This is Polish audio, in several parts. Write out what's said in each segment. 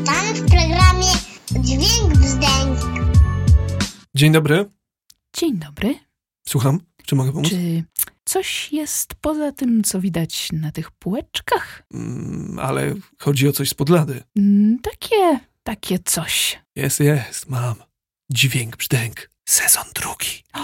Witamy w programie Dźwięk Brzdęk. Dzień dobry, Dzień dobry. słucham. Czy mogę pomóc? Czy coś jest poza tym, co widać na tych półeczkach? Mm, ale chodzi o coś z podlady. Mm, Takie, takie coś. Jest, jest, mam. Dźwięk brzdęk. Sezon drugi.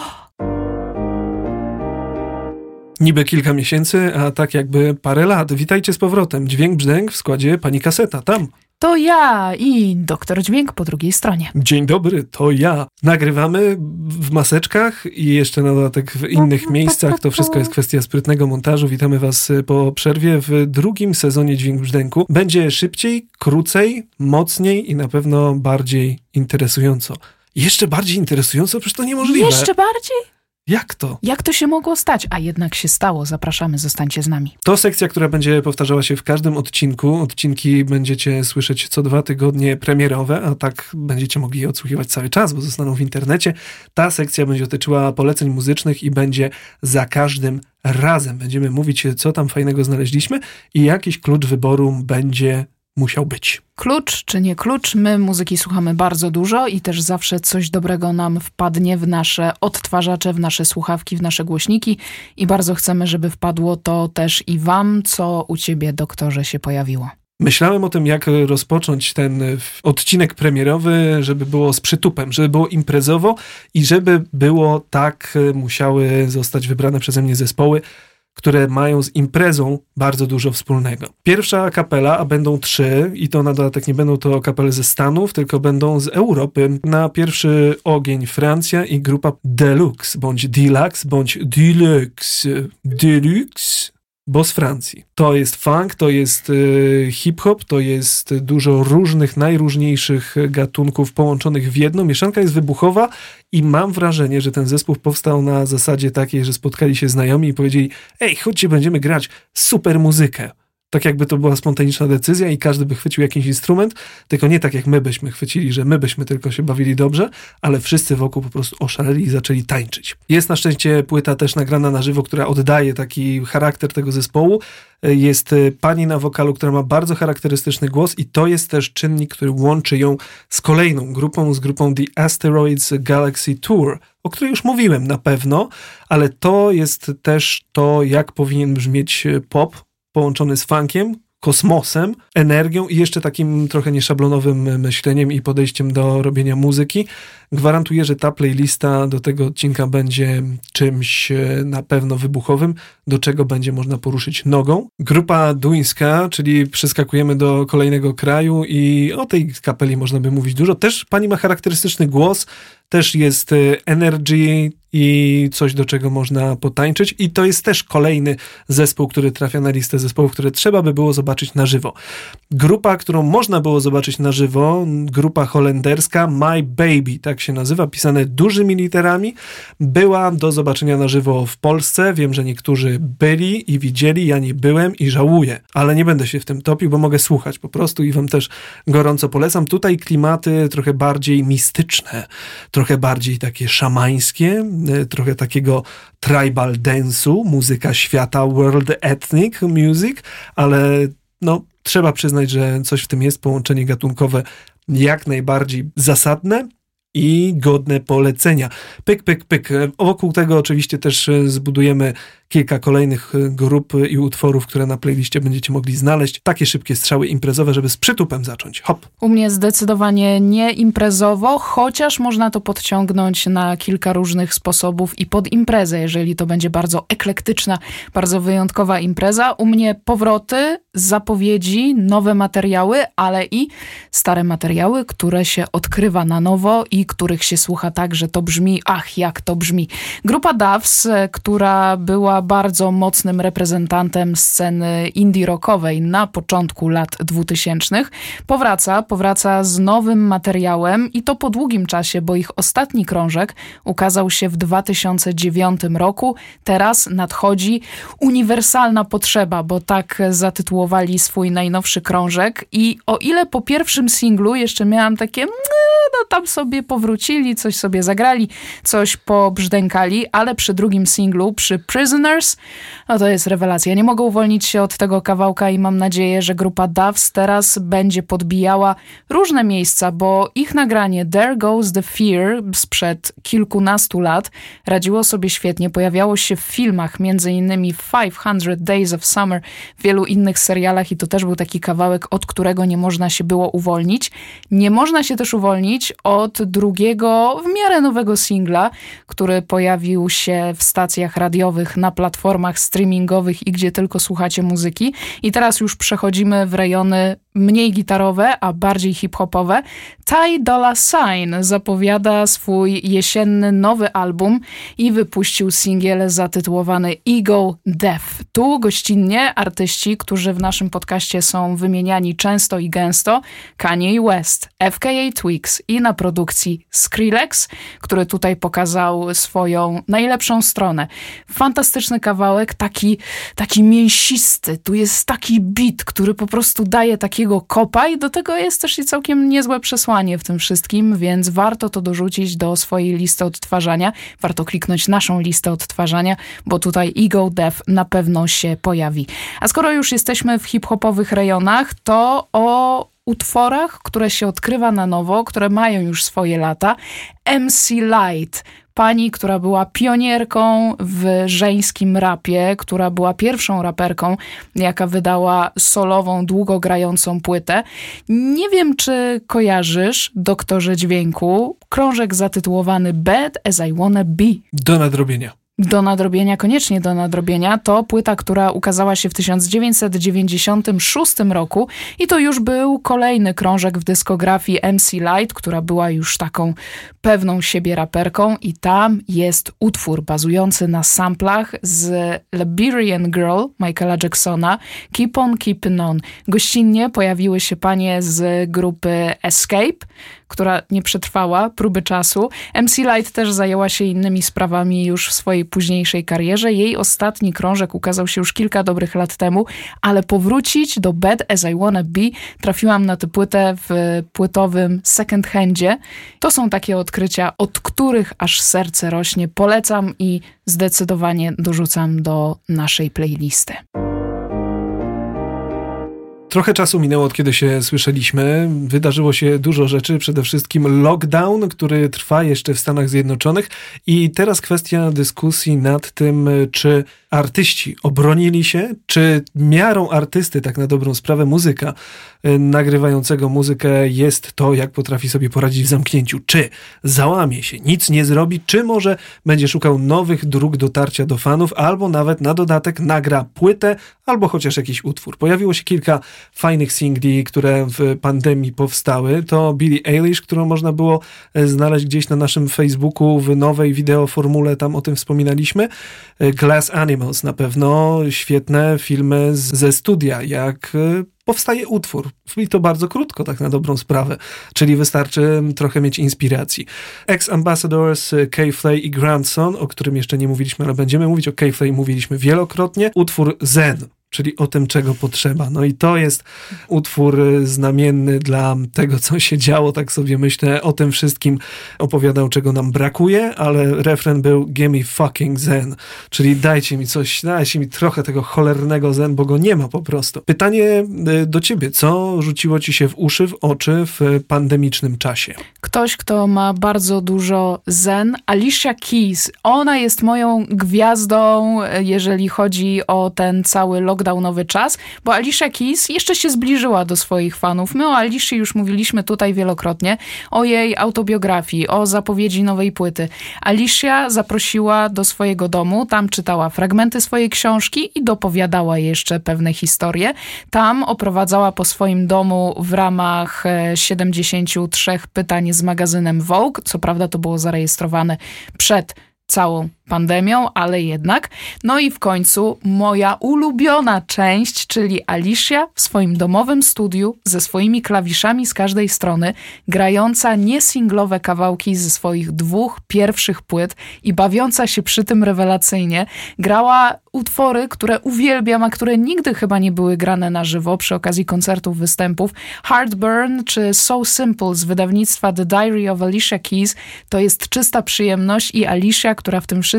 Niby kilka miesięcy, a tak jakby parę lat. Witajcie z powrotem. Dźwięk brzdęk w składzie pani kaseta. Tam. To ja i doktor Dźwięk po drugiej stronie. Dzień dobry, to ja. Nagrywamy w maseczkach i jeszcze na dodatek w innych miejscach. To wszystko jest kwestia sprytnego montażu. Witamy Was po przerwie w drugim sezonie Dźwięk Brzdęku. Będzie szybciej, krócej, mocniej i na pewno bardziej interesująco. Jeszcze bardziej interesująco? Przecież to niemożliwe. Jeszcze bardziej? Jak to? Jak to się mogło stać? A jednak się stało. Zapraszamy, zostańcie z nami. To sekcja, która będzie powtarzała się w każdym odcinku. Odcinki będziecie słyszeć co dwa tygodnie premierowe, a tak będziecie mogli je odsłuchiwać cały czas, bo zostaną w internecie. Ta sekcja będzie dotyczyła poleceń muzycznych i będzie za każdym razem. Będziemy mówić, co tam fajnego znaleźliśmy i jakiś klucz wyboru będzie musiał być. Klucz czy nie klucz, my muzyki słuchamy bardzo dużo i też zawsze coś dobrego nam wpadnie w nasze odtwarzacze, w nasze słuchawki, w nasze głośniki i bardzo chcemy, żeby wpadło to też i wam, co u ciebie, doktorze, się pojawiło. Myślałem o tym, jak rozpocząć ten e, odcinek premierowy, żeby było z przytupem, żeby było imprezowo i żeby było tak, e, musiały zostać wybrane przeze mnie zespoły, które mają z imprezą bardzo dużo wspólnego. Pierwsza kapela, a będą trzy, i to na dodatek nie będą to kapele ze Stanów, tylko będą z Europy. Na pierwszy ogień Francja i grupa Deluxe, bądź Deluxe, bądź Deluxe. Deluxe bo z Francji. To jest funk, to jest y, hip-hop, to jest dużo różnych, najróżniejszych gatunków połączonych w jedno. Mieszanka jest wybuchowa i mam wrażenie, że ten zespół powstał na zasadzie takiej, że spotkali się znajomi i powiedzieli: Ej, chodźcie, będziemy grać super muzykę. Tak jakby to była spontaniczna decyzja i każdy by chwycił jakiś instrument, tylko nie tak jak my byśmy chwycili, że my byśmy tylko się bawili dobrze, ale wszyscy wokół po prostu oszaleli i zaczęli tańczyć. Jest na szczęście płyta też nagrana na żywo, która oddaje taki charakter tego zespołu. Jest e, pani na wokalu, która ma bardzo charakterystyczny głos i to jest też czynnik, który łączy ją z kolejną grupą, z grupą The Asteroids Galaxy Tour, o której już mówiłem na pewno, ale to jest też to, jak powinien brzmieć e, pop, połączony z funkiem, kosmosem, energią i jeszcze takim trochę nieszablonowym myśleniem i podejściem do robienia muzyki. Gwarantuję, że ta playlista do tego odcinka będzie czymś e, na pewno wybuchowym, do czego będzie można poruszyć nogą. Grupa duńska, czyli przeskakujemy do kolejnego kraju i o tej kapeli można by mówić dużo. Też pani ma charakterystyczny głos, też jest e, energy i coś, do czego można potańczyć. I to jest też kolejny zespół, który trafia na listę zespołów, które trzeba by było zobaczyć na żywo. Grupa, którą można było zobaczyć na żywo, grupa holenderska My Baby, tak się nazywa, pisane dużymi literami, była do zobaczenia na żywo w Polsce. Wiem, że niektórzy byli i widzieli, ja nie byłem i żałuję, ale nie będę się w tym topił, bo mogę słuchać po prostu i wam też gorąco polecam. Tutaj klimaty trochę bardziej mistyczne, trochę bardziej takie szamańskie, e, trochę takiego tribal dance'u, muzyka świata, world ethnic music, ale no, trzeba przyznać, że coś w tym jest, połączenie gatunkowe jak najbardziej zasadne i godne polecenia. Pyk, pyk, pyk. Wokół tego oczywiście też e, zbudujemy kilka kolejnych e, grup i utworów, które na playliście będziecie mogli znaleźć. Takie szybkie strzały imprezowe, żeby z przytupem zacząć. Hop. U mnie zdecydowanie nie imprezowo, chociaż można to podciągnąć na kilka różnych sposobów i pod imprezę, jeżeli to będzie bardzo eklektyczna, bardzo wyjątkowa impreza. U mnie powroty, zapowiedzi, nowe materiały, ale i stare materiały, które się odkrywa na nowo i których się słucha tak, że to brzmi, ach, jak to brzmi. Grupa Doves, e, która była bardzo mocnym reprezentantem sceny indie rockowej na początku lat 2000, powraca, powraca z nowym materiałem i to po długim czasie, bo ich ostatni krążek ukazał się w 2009 roku. Teraz nadchodzi uniwersalna potrzeba, bo tak zatytułowali swój najnowszy krążek i o ile po pierwszym singlu jeszcze miałam takie "Meh", no tam sobie powrócili, coś sobie zagrali, coś pobrzdękali, ale przy drugim singlu, przy No to jest rewelacja. Nie mogę uwolnić się od tego kawałka i mam nadzieję, że grupa Doves teraz będzie podbijała różne miejsca, bo ich nagranie There Goes the Fear sprzed kilkunastu lat radziło sobie świetnie, pojawiało się w filmach, między innymi 500 Days of Summer, w wielu innych serialach i to też był taki kawałek, od którego nie można się było uwolnić. Nie można się też uwolnić od drugiego, w miarę nowego singla, który pojawił się w stacjach radiowych, na platformach streamingowych i gdzie tylko słuchacie muzyki. I teraz już przechodzimy w rejony mniej gitarowe, a bardziej hip-hopowe. Ty Dolla Sign zapowiada swój jesienny nowy album i wypuścił singiel zatytułowany Ego Death. Tu gościnnie artyści, którzy w naszym podcaście są wymieniani często i gęsto, Kanye West, FKA Twigs i na produkcji Skrillex, który tutaj pokazał swoją najlepszą stronę. Fantastyczny kawałek, taki, taki mięsisty. Tu jest taki beat, który po prostu daje takiego kopa i do tego jest też całkiem niezłe przesłanie w tym wszystkim, więc warto to dorzucić do swojej listy odtwarzania. Warto kliknąć naszą listę odtwarzania, bo tutaj Ego Death na pewno się pojawi. A skoro już jesteśmy w hip-hopowych rejonach, to o utworach, które się odkrywa na nowo, które mają już swoje lata. MC Light, pani, która była pionierką w żeńskim rapie, która była pierwszą raperką, jaka wydała solową, długo grającą płytę. Nie wiem, czy kojarzysz, doktorze dźwięku, krążek zatytułowany Bad as I Wanna Be. Do nadrobienia do nadrobienia, koniecznie do nadrobienia, to płyta, która ukazała się w 1996 roku i to już był kolejny krążek w dyskografii MC Light, która była już taką pewną siebie raperką i tam jest utwór bazujący na samplach z Liberian Girl Michaela Jacksona Keep On Keepin' On. Gościnnie pojawiły się panie z grupy Escape, która nie przetrwała próby czasu. MC Light też zajęła się innymi sprawami już w swojej późniejszej karierze. Jej ostatni krążek ukazał się już kilka dobrych lat temu, ale powrócić do Bad As I Wanna Be trafiłam na tę płytę w płytowym second handzie. To są takie odkrycia, od których aż serce rośnie. Polecam i zdecydowanie dorzucam do naszej playlisty. Trochę czasu minęło od kiedy się słyszeliśmy. Wydarzyło się dużo rzeczy, przede wszystkim lockdown, który trwa jeszcze w Stanach Zjednoczonych i teraz kwestia dyskusji nad tym, czy artyści obronili się, czy miarą artysty, tak na dobrą sprawę, muzyka y, nagrywającego muzykę jest to, jak potrafi sobie poradzić w zamknięciu. Czy załamie się, nic nie zrobi, czy może będzie szukał nowych dróg dotarcia do fanów, albo nawet na dodatek nagra płytę, albo chociaż jakiś utwór. Pojawiło się kilka fajnych singli, które w pandemii powstały. To Billie Eilish, którą można było e, znaleźć gdzieś na naszym Facebooku w nowej wideoformule, tam o tym wspominaliśmy. E, Glass Na pewno, świetne filmy ze studia, jak e, powstaje utwór. I to bardzo krótko, tak na dobrą sprawę. Czyli wystarczy trochę mieć inspiracji. Ex-Ambassadors K-Flay i Grandson, o którym jeszcze nie mówiliśmy, ale będziemy mówić o K-Flay, mówiliśmy wielokrotnie. Utwór Zen, czyli o tym, czego potrzeba. No i to jest utwór y, znamienny dla tego, co się działo, tak sobie myślę, o tym wszystkim opowiadał, czego nam brakuje, ale refren był give me fucking zen, czyli dajcie mi coś, dajcie mi trochę tego cholernego zen, bo go nie ma po prostu. Pytanie y, do ciebie, co rzuciło ci się w uszy, w oczy w pandemicznym czasie? Ktoś, kto ma bardzo dużo zen, Alicia Keys. Ona jest moją gwiazdą, y, jeżeli chodzi o ten cały lockdown lockdownowy czas, bo Alicia Keys jeszcze się zbliżyła do swoich fanów. My o Alicia już mówiliśmy tutaj wielokrotnie, o jej autobiografii, o zapowiedzi nowej płyty. Alicia zaprosiła do swojego domu, tam czytała fragmenty swojej książki i dopowiadała jeszcze pewne historie. Tam oprowadzała po swoim domu w ramach 73 e, pytań z magazynem Vogue. Co prawda to było zarejestrowane przed całą pandemią, ale jednak. No i w końcu moja ulubiona część, czyli Alicia w swoim domowym studiu ze swoimi klawiszami z każdej strony, grająca niesinglowe kawałki ze swoich dwóch pierwszych płyt i bawiąca się przy tym rewelacyjnie. Grała utwory, które uwielbiam, a które nigdy chyba nie były grane na żywo przy okazji koncertów, występów. Heartburn czy So Simple z wydawnictwa The Diary of Alicia Keys to jest czysta przyjemność i Alicia, która w tym wszystkim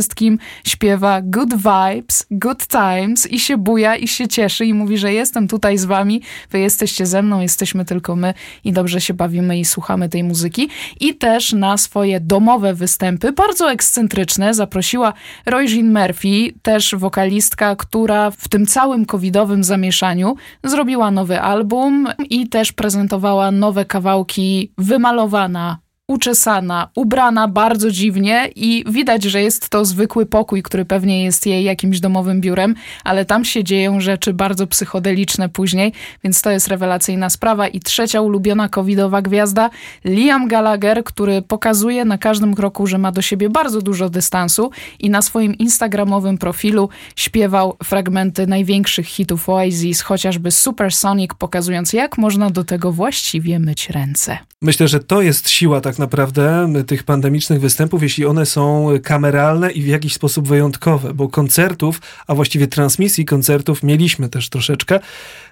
śpiewa good vibes, good times i się buja i się cieszy i mówi, że jestem tutaj z wami, wy jesteście ze mną, jesteśmy tylko my i dobrze się bawimy i słuchamy tej muzyki. I też na swoje domowe występy, bardzo ekscentryczne, zaprosiła Jean Murphy, też wokalistka, która w tym całym covidowym zamieszaniu zrobiła nowy album i też prezentowała nowe kawałki wymalowana uczesana, ubrana bardzo dziwnie i widać, że jest to zwykły pokój, który pewnie jest jej jakimś domowym biurem, ale tam się dzieją rzeczy bardzo psychodeliczne później, więc to jest rewelacyjna sprawa. I trzecia ulubiona covidowa gwiazda, Liam Gallagher, który pokazuje na każdym kroku, że ma do siebie bardzo dużo dystansu i na swoim instagramowym profilu śpiewał fragmenty największych hitów Oasis, chociażby Supersonic, pokazując jak można do tego właściwie myć ręce. Myślę, że to jest siła tak naprawdę tych pandemicznych występów, jeśli one są kameralne i w jakiś sposób wyjątkowe, bo koncertów, a właściwie transmisji koncertów mieliśmy też troszeczkę.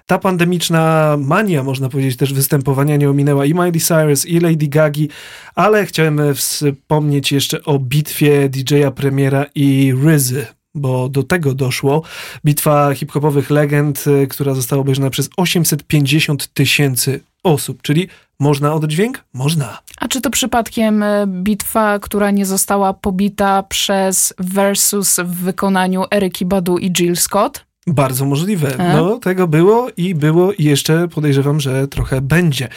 Ta pandemiczna mania, można powiedzieć, też występowania nie ominęła i Miley Cyrus, i Lady Gagi, ale chciałem wspomnieć jeszcze o bitwie DJ-a Premiera i Ryzy, bo do tego doszło. Bitwa hip-hopowych legend, która została obejrzana przez 850 tysięcy osób, czyli można oddźwięk? Można. A czy to przypadkiem e, bitwa, która nie została pobita przez Versus w wykonaniu Eryki Badu i Jill Scott? Bardzo możliwe. E? No, tego było i było i jeszcze podejrzewam, że trochę będzie.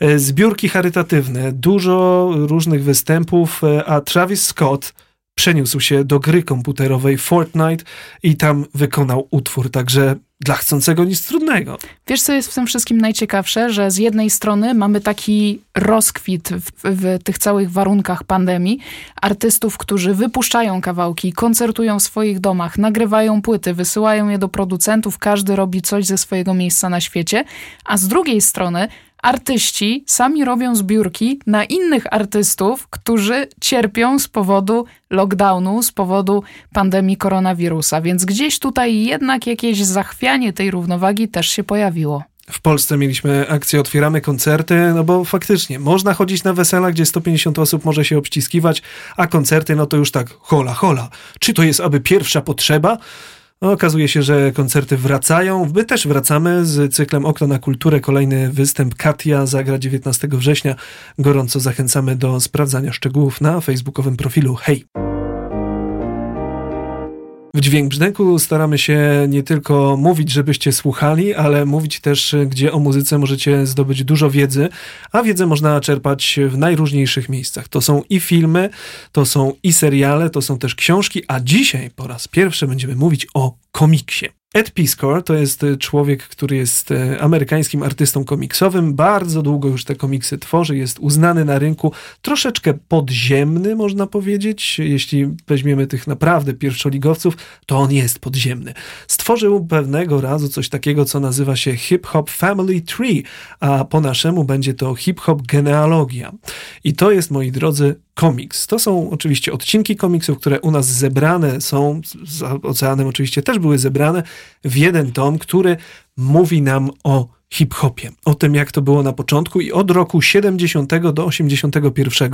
E, zbiórki charytatywne, dużo różnych występów, a Travis Scott przeniósł się do gry komputerowej Fortnite i tam wykonał utwór, także dla chcącego nic trudnego. Wiesz, co jest w tym wszystkim najciekawsze? Że z jednej strony mamy taki rozkwit w, w, tych całych warunkach pandemii artystów, którzy wypuszczają kawałki, koncertują w swoich domach, nagrywają płyty, wysyłają je do producentów, każdy robi coś ze swojego miejsca na świecie, a z drugiej strony artyści sami robią zbiórki na innych artystów, którzy cierpią z powodu lockdownu, z powodu pandemii koronawirusa. Więc gdzieś tutaj jednak jakieś zachwianie tej równowagi też się pojawiło. W Polsce mieliśmy akcję Otwieramy koncerty, no bo faktycznie można chodzić na wesela, gdzie 150 osób może się obściskiwać, a koncerty no to już tak hola hola. Czy to jest aby pierwsza potrzeba? No, okazuje się, że koncerty wracają. My też wracamy z cyklem Okno na Kulturę. Kolejny występ Katia zagra 19 września. Gorąco zachęcamy do sprawdzania szczegółów na facebookowym profilu Hej! W Dźwięk Brzdęku staramy się nie tylko mówić, żebyście słuchali, ale mówić też, gdzie o muzyce możecie zdobyć dużo wiedzy, a wiedzę można czerpać w najróżniejszych miejscach. To są i filmy, to są i seriale, to są też książki, a dzisiaj po raz pierwszy będziemy mówić o komiksie. Ed Piskor to jest e, człowiek, który jest e, amerykańskim artystą komiksowym. Bardzo długo już te komiksy tworzy, jest uznany na rynku, troszeczkę podziemny, można powiedzieć. Jeśli weźmiemy tych naprawdę pierwszoligowców, to on jest podziemny. Stworzył pewnego razu coś takiego, co nazywa się Hip Hop Family Tree, a po naszemu będzie to Hip Hop Genealogia. I to jest, moi drodzy, komiks. To są oczywiście odcinki komiksów, które u nas zebrane są, z oceanem oczywiście też były zebrane, w jeden tom, który mówi nam o hip-hopie, o tym jak to było na początku i od roku 70 do 81,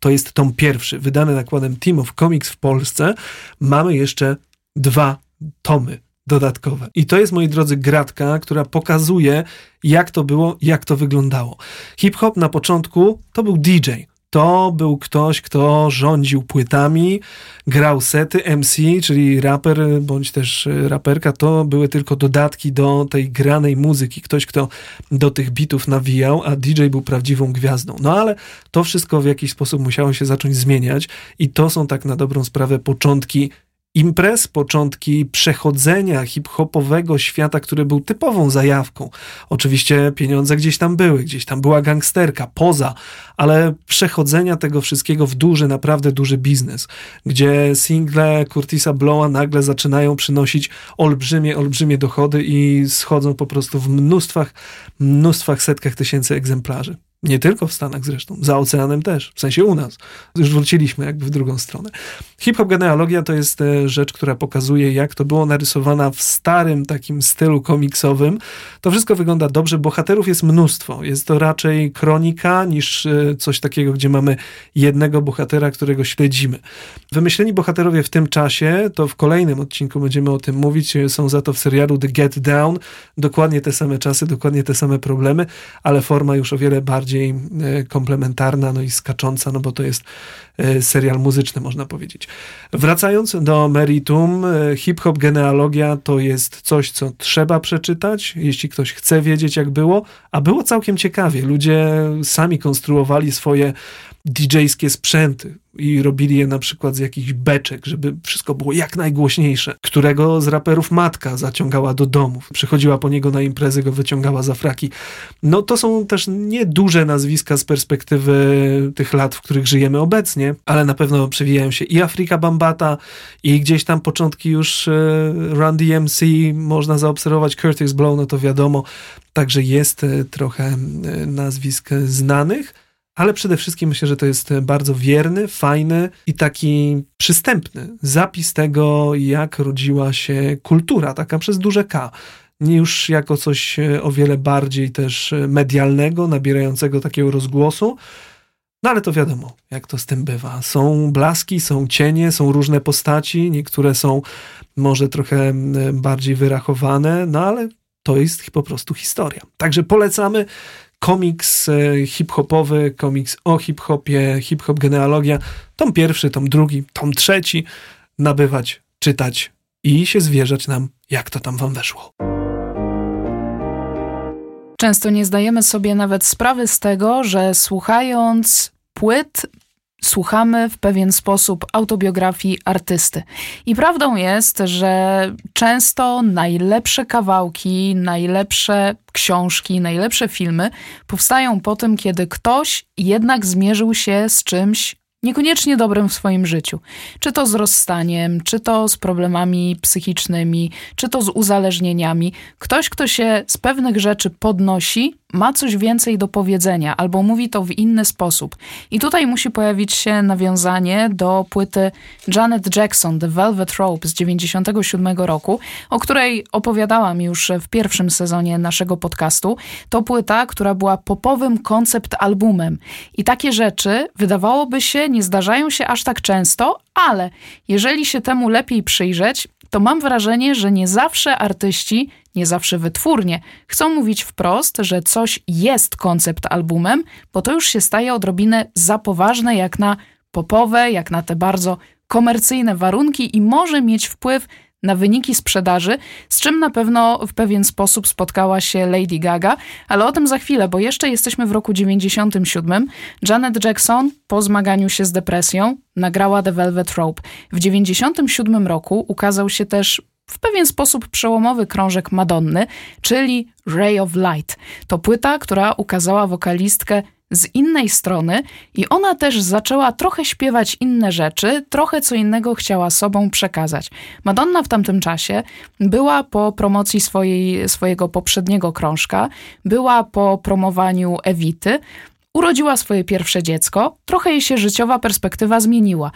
to jest tom pierwszy, wydany nakładem Team of Comics w Polsce, mamy jeszcze dwa tomy dodatkowe. I to jest, moi drodzy, gratka, która pokazuje, jak to było, jak to wyglądało. Hip-hop na początku to był DJ to był ktoś, kto rządził płytami, grał sety, MC, czyli raper bądź też raperka, to były tylko dodatki do tej granej muzyki. Ktoś, kto do tych bitów nawijał, a DJ był prawdziwą gwiazdą. No ale to wszystko w jakiś sposób musiało się zacząć zmieniać i to są tak na dobrą sprawę początki imprez, początki przechodzenia hip-hopowego świata, który był typową zajawką. Oczywiście pieniądze gdzieś tam były, gdzieś tam była gangsterka, poza, ale przechodzenia tego wszystkiego w duży, naprawdę duży biznes, gdzie single Curtisa Blowa nagle zaczynają przynosić olbrzymie, olbrzymie dochody i schodzą po prostu w mnóstwach, mnóstwach, setkach tysięcy egzemplarzy. Nie tylko w Stanach zresztą, za oceanem też, w sensie u nas. Już wróciliśmy jakby w drugą stronę. Hip-hop genealogia to jest e, rzecz, która pokazuje, jak to było narysowana w starym takim stylu komiksowym. To wszystko wygląda dobrze, bohaterów jest mnóstwo. Jest to raczej kronika niż e, coś takiego, gdzie mamy jednego bohatera, którego śledzimy. Wymyśleni bohaterowie w tym czasie, to w kolejnym odcinku będziemy o tym mówić, e, są za to w serialu The Get Down. Dokładnie te same czasy, dokładnie te same problemy, ale forma już o wiele bardziej bardziej e, komplementarna, no i skacząca, no bo to jest e, serial muzyczny, można powiedzieć. Wracając do meritum, e, hip-hop genealogia to jest coś, co trzeba przeczytać, jeśli ktoś chce wiedzieć, jak było, a było całkiem ciekawie. Ludzie sami konstruowali swoje DJ-skie sprzęty i robili je na przykład z jakichś beczek, żeby wszystko było jak najgłośniejsze. Którego z raperów matka zaciągała do domów. Przychodziła po niego na imprezy, go wyciągała za fraki. No to są też nieduże nazwiska z perspektywy tych lat, w których żyjemy obecnie, ale na pewno przewijają się i Afrika Bambata, i gdzieś tam początki już e, Run DMC, można zaobserwować Curtis Blow, no to wiadomo. Także jest e, trochę e, nazwisk znanych ale przede wszystkim myślę, że to jest bardzo wierny, fajny i taki przystępny zapis tego, jak rodziła się kultura, taka przez duże K. Nie już jako coś e, o wiele bardziej też medialnego, nabierającego takiego rozgłosu, no ale to wiadomo, jak to z tym bywa. Są blaski, są cienie, są różne postaci, niektóre są może trochę bardziej wyrachowane, no ale to jest po prostu historia. Także polecamy komiks e, hip-hopowy, komiks o hip-hopie, hip-hop genealogia, tom pierwszy, tom drugi, tom trzeci, nabywać, czytać i się zwierzać nam, jak to tam wam weszło. Często nie zdajemy sobie nawet sprawy z tego, że słuchając płyt słuchamy w pewien sposób autobiografii artysty. I prawdą jest, że często najlepsze kawałki, najlepsze książki, najlepsze filmy powstają po tym, kiedy ktoś jednak zmierzył się z czymś niekoniecznie dobrym w swoim życiu. Czy to z rozstaniem, czy to z problemami psychicznymi, czy to z uzależnieniami. Ktoś, kto się z pewnych rzeczy podnosi, ma coś więcej do powiedzenia albo mówi to w inny sposób. I tutaj musi pojawić się nawiązanie do płyty Janet Jackson, The Velvet Rope z 97 roku, o której opowiadałam już w pierwszym sezonie naszego podcastu. To płyta, która była popowym koncept albumem. I takie rzeczy, wydawałoby się, nie zdarzają się aż tak często, ale jeżeli się temu lepiej przyjrzeć, to mam wrażenie, że nie zawsze artyści, nie zawsze wytwórnie chcą mówić wprost, że coś jest koncept albumem, bo to już się staje odrobinę za poważne jak na popowe, jak na te bardzo komercyjne warunki i może mieć wpływ na wyniki sprzedaży, z czym na pewno w pewien sposób spotkała się Lady Gaga, ale o tym za chwilę, bo jeszcze jesteśmy w roku 97. Janet Jackson po zmaganiu się z depresją nagrała The Velvet Rope. W 97 roku ukazał się też w pewien sposób przełomowy krążek Madonny, czyli Ray of Light. To płyta, która ukazała wokalistkę z innej strony i ona też zaczęła trochę śpiewać inne rzeczy, trochę co innego chciała sobą przekazać. Madonna w tamtym czasie była po promocji swojej, swojego poprzedniego krążka, była po promowaniu Ewity, urodziła swoje pierwsze dziecko, trochę jej się życiowa perspektywa zmieniła.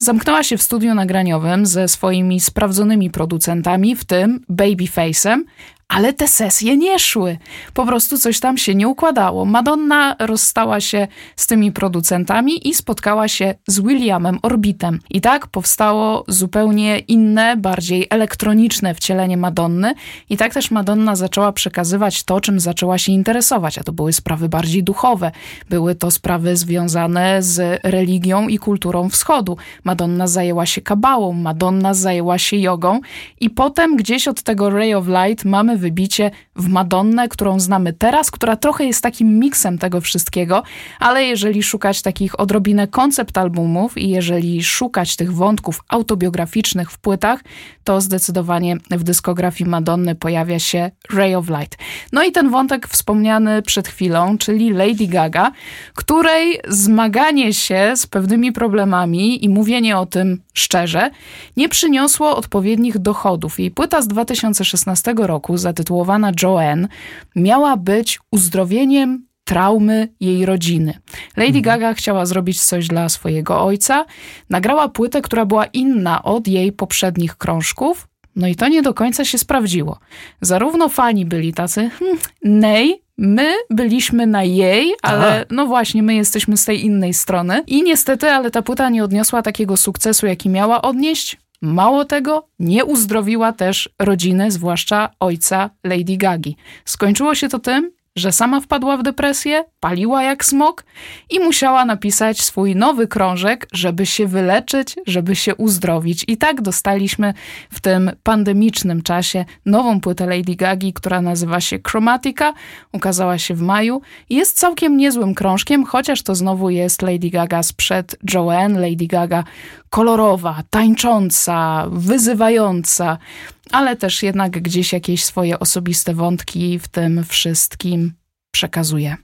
Zamknęła się w studiu nagraniowym ze swoimi sprawdzonymi producentami, w tym Babyface'em, ale te sesje nie szły. Po prostu coś tam się nie układało. Madonna rozstała się z tymi producentami i spotkała się z Williamem Orbitem. I tak powstało zupełnie inne, bardziej elektroniczne wcielenie Madonny. I tak też Madonna zaczęła przekazywać to, czym zaczęła się interesować, a to były sprawy bardziej duchowe. Były to sprawy związane z religią i kulturą wschodu. Madonna zajęła się kabałą, Madonna zajęła się jogą i potem gdzieś od tego Ray of Light mamy wybicie w Madonnę, którą znamy teraz, która trochę jest takim miksem tego wszystkiego, ale jeżeli szukać takich odrobinę koncept albumów i jeżeli szukać tych wątków autobiograficznych w płytach, to zdecydowanie w dyskografii Madonny pojawia się Ray of Light. No i ten wątek wspomniany przed chwilą, czyli Lady Gaga, której zmaganie się z pewnymi problemami i mówienie o tym szczerze nie przyniosło odpowiednich dochodów. Jej płyta z 2016 roku, zatytułowana Joanne, miała być uzdrowieniem traumy jej rodziny. Lady mhm. Gaga chciała zrobić coś dla swojego ojca, nagrała płytę, która była inna od jej poprzednich krążków, no i to nie do końca się sprawdziło. Zarówno fani byli tacy, hmm, nej, my byliśmy na jej, ale Aha. no właśnie, my jesteśmy z tej innej strony. I niestety, ale ta płyta nie odniosła takiego sukcesu, jaki miała odnieść. Mało tego, nie uzdrowiła też rodziny, zwłaszcza ojca Lady Gagi. Skończyło się to tym, że sama wpadła w depresję, paliła jak smok i musiała napisać swój nowy krążek, żeby się wyleczyć, żeby się uzdrowić. I tak dostaliśmy w tym pandemicznym czasie nową płytę Lady Gagi, która nazywa się Chromatica, ukazała się w maju. Jest całkiem niezłym krążkiem, chociaż to znowu jest Lady Gaga sprzed Joanne, Lady Gaga kolorowa, tańcząca, wyzywająca ale też jednak gdzieś jakieś swoje osobiste wątki w tym wszystkim przekazuje.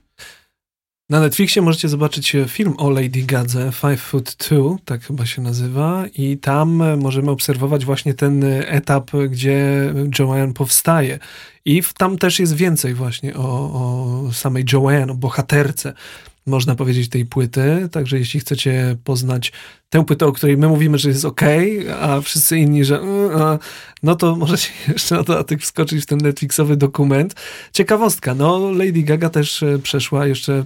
Na Netflixie możecie zobaczyć film o Lady Gadze, Five Foot Two, tak chyba się nazywa, i tam możemy obserwować właśnie ten etap, gdzie Joanne powstaje. I tam też jest więcej właśnie o, o samej Joanne, o bohaterce można powiedzieć, tej płyty. Także jeśli chcecie poznać tę płytę, o której my mówimy, że jest ok, a wszyscy inni, że mm, no to możecie jeszcze na dodatek wskoczyć w ten Netflixowy dokument. Ciekawostka, no Lady Gaga też e, przeszła jeszcze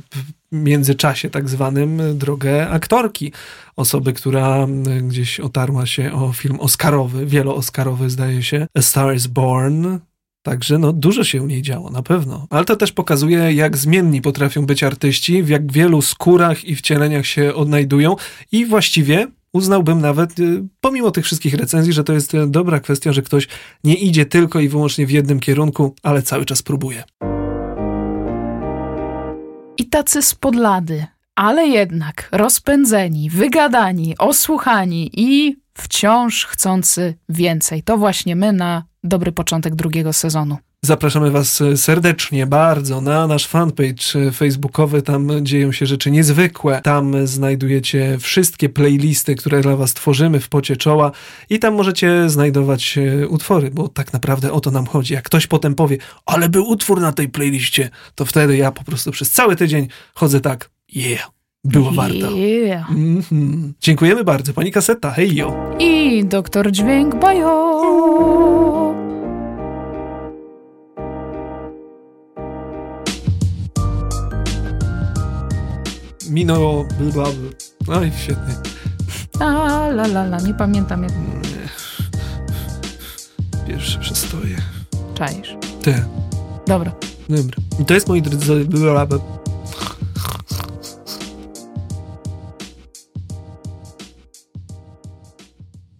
w międzyczasie tak zwanym drogę aktorki. Osoby, która gdzieś otarła się o film Oscarowy, wielo-Oscarowy zdaje się, A Star is Born, Także no, dużo się u niej działo, na pewno. Ale to też pokazuje, jak zmienni potrafią być artyści, w jak wielu skórach i wcieleniach się odnajdują i właściwie uznałbym nawet, y, pomimo tych wszystkich recenzji, że to jest y, dobra kwestia, że ktoś nie idzie tylko i wyłącznie w jednym kierunku, ale cały czas próbuje. I tacy spodlady, ale jednak rozpędzeni, wygadani, osłuchani i wciąż chcący więcej. To właśnie my na dobry początek drugiego sezonu. Zapraszamy Was serdecznie, bardzo na nasz fanpage facebookowy. Tam dzieją się rzeczy niezwykłe. Tam znajdujecie wszystkie playlisty, które dla Was tworzymy w pocie czoła i tam możecie znajdować e, utwory, bo tak naprawdę o to nam chodzi. Jak ktoś potem powie, ale był utwór na tej playliście, to wtedy ja po prostu przez cały tydzień chodzę tak, yeah. Było warto. Yeah. Mm -hmm. Dziękujemy bardzo. Pani Kaseta, hej jo. I doktor Dźwięk, bajo. Minęło, blablabla. Oj, świetnie. A, la, la, la, nie pamiętam jak... Pierwsze przestoje. Czaisz. Te. Dobra. Dobra. I to jest, moi drodzy.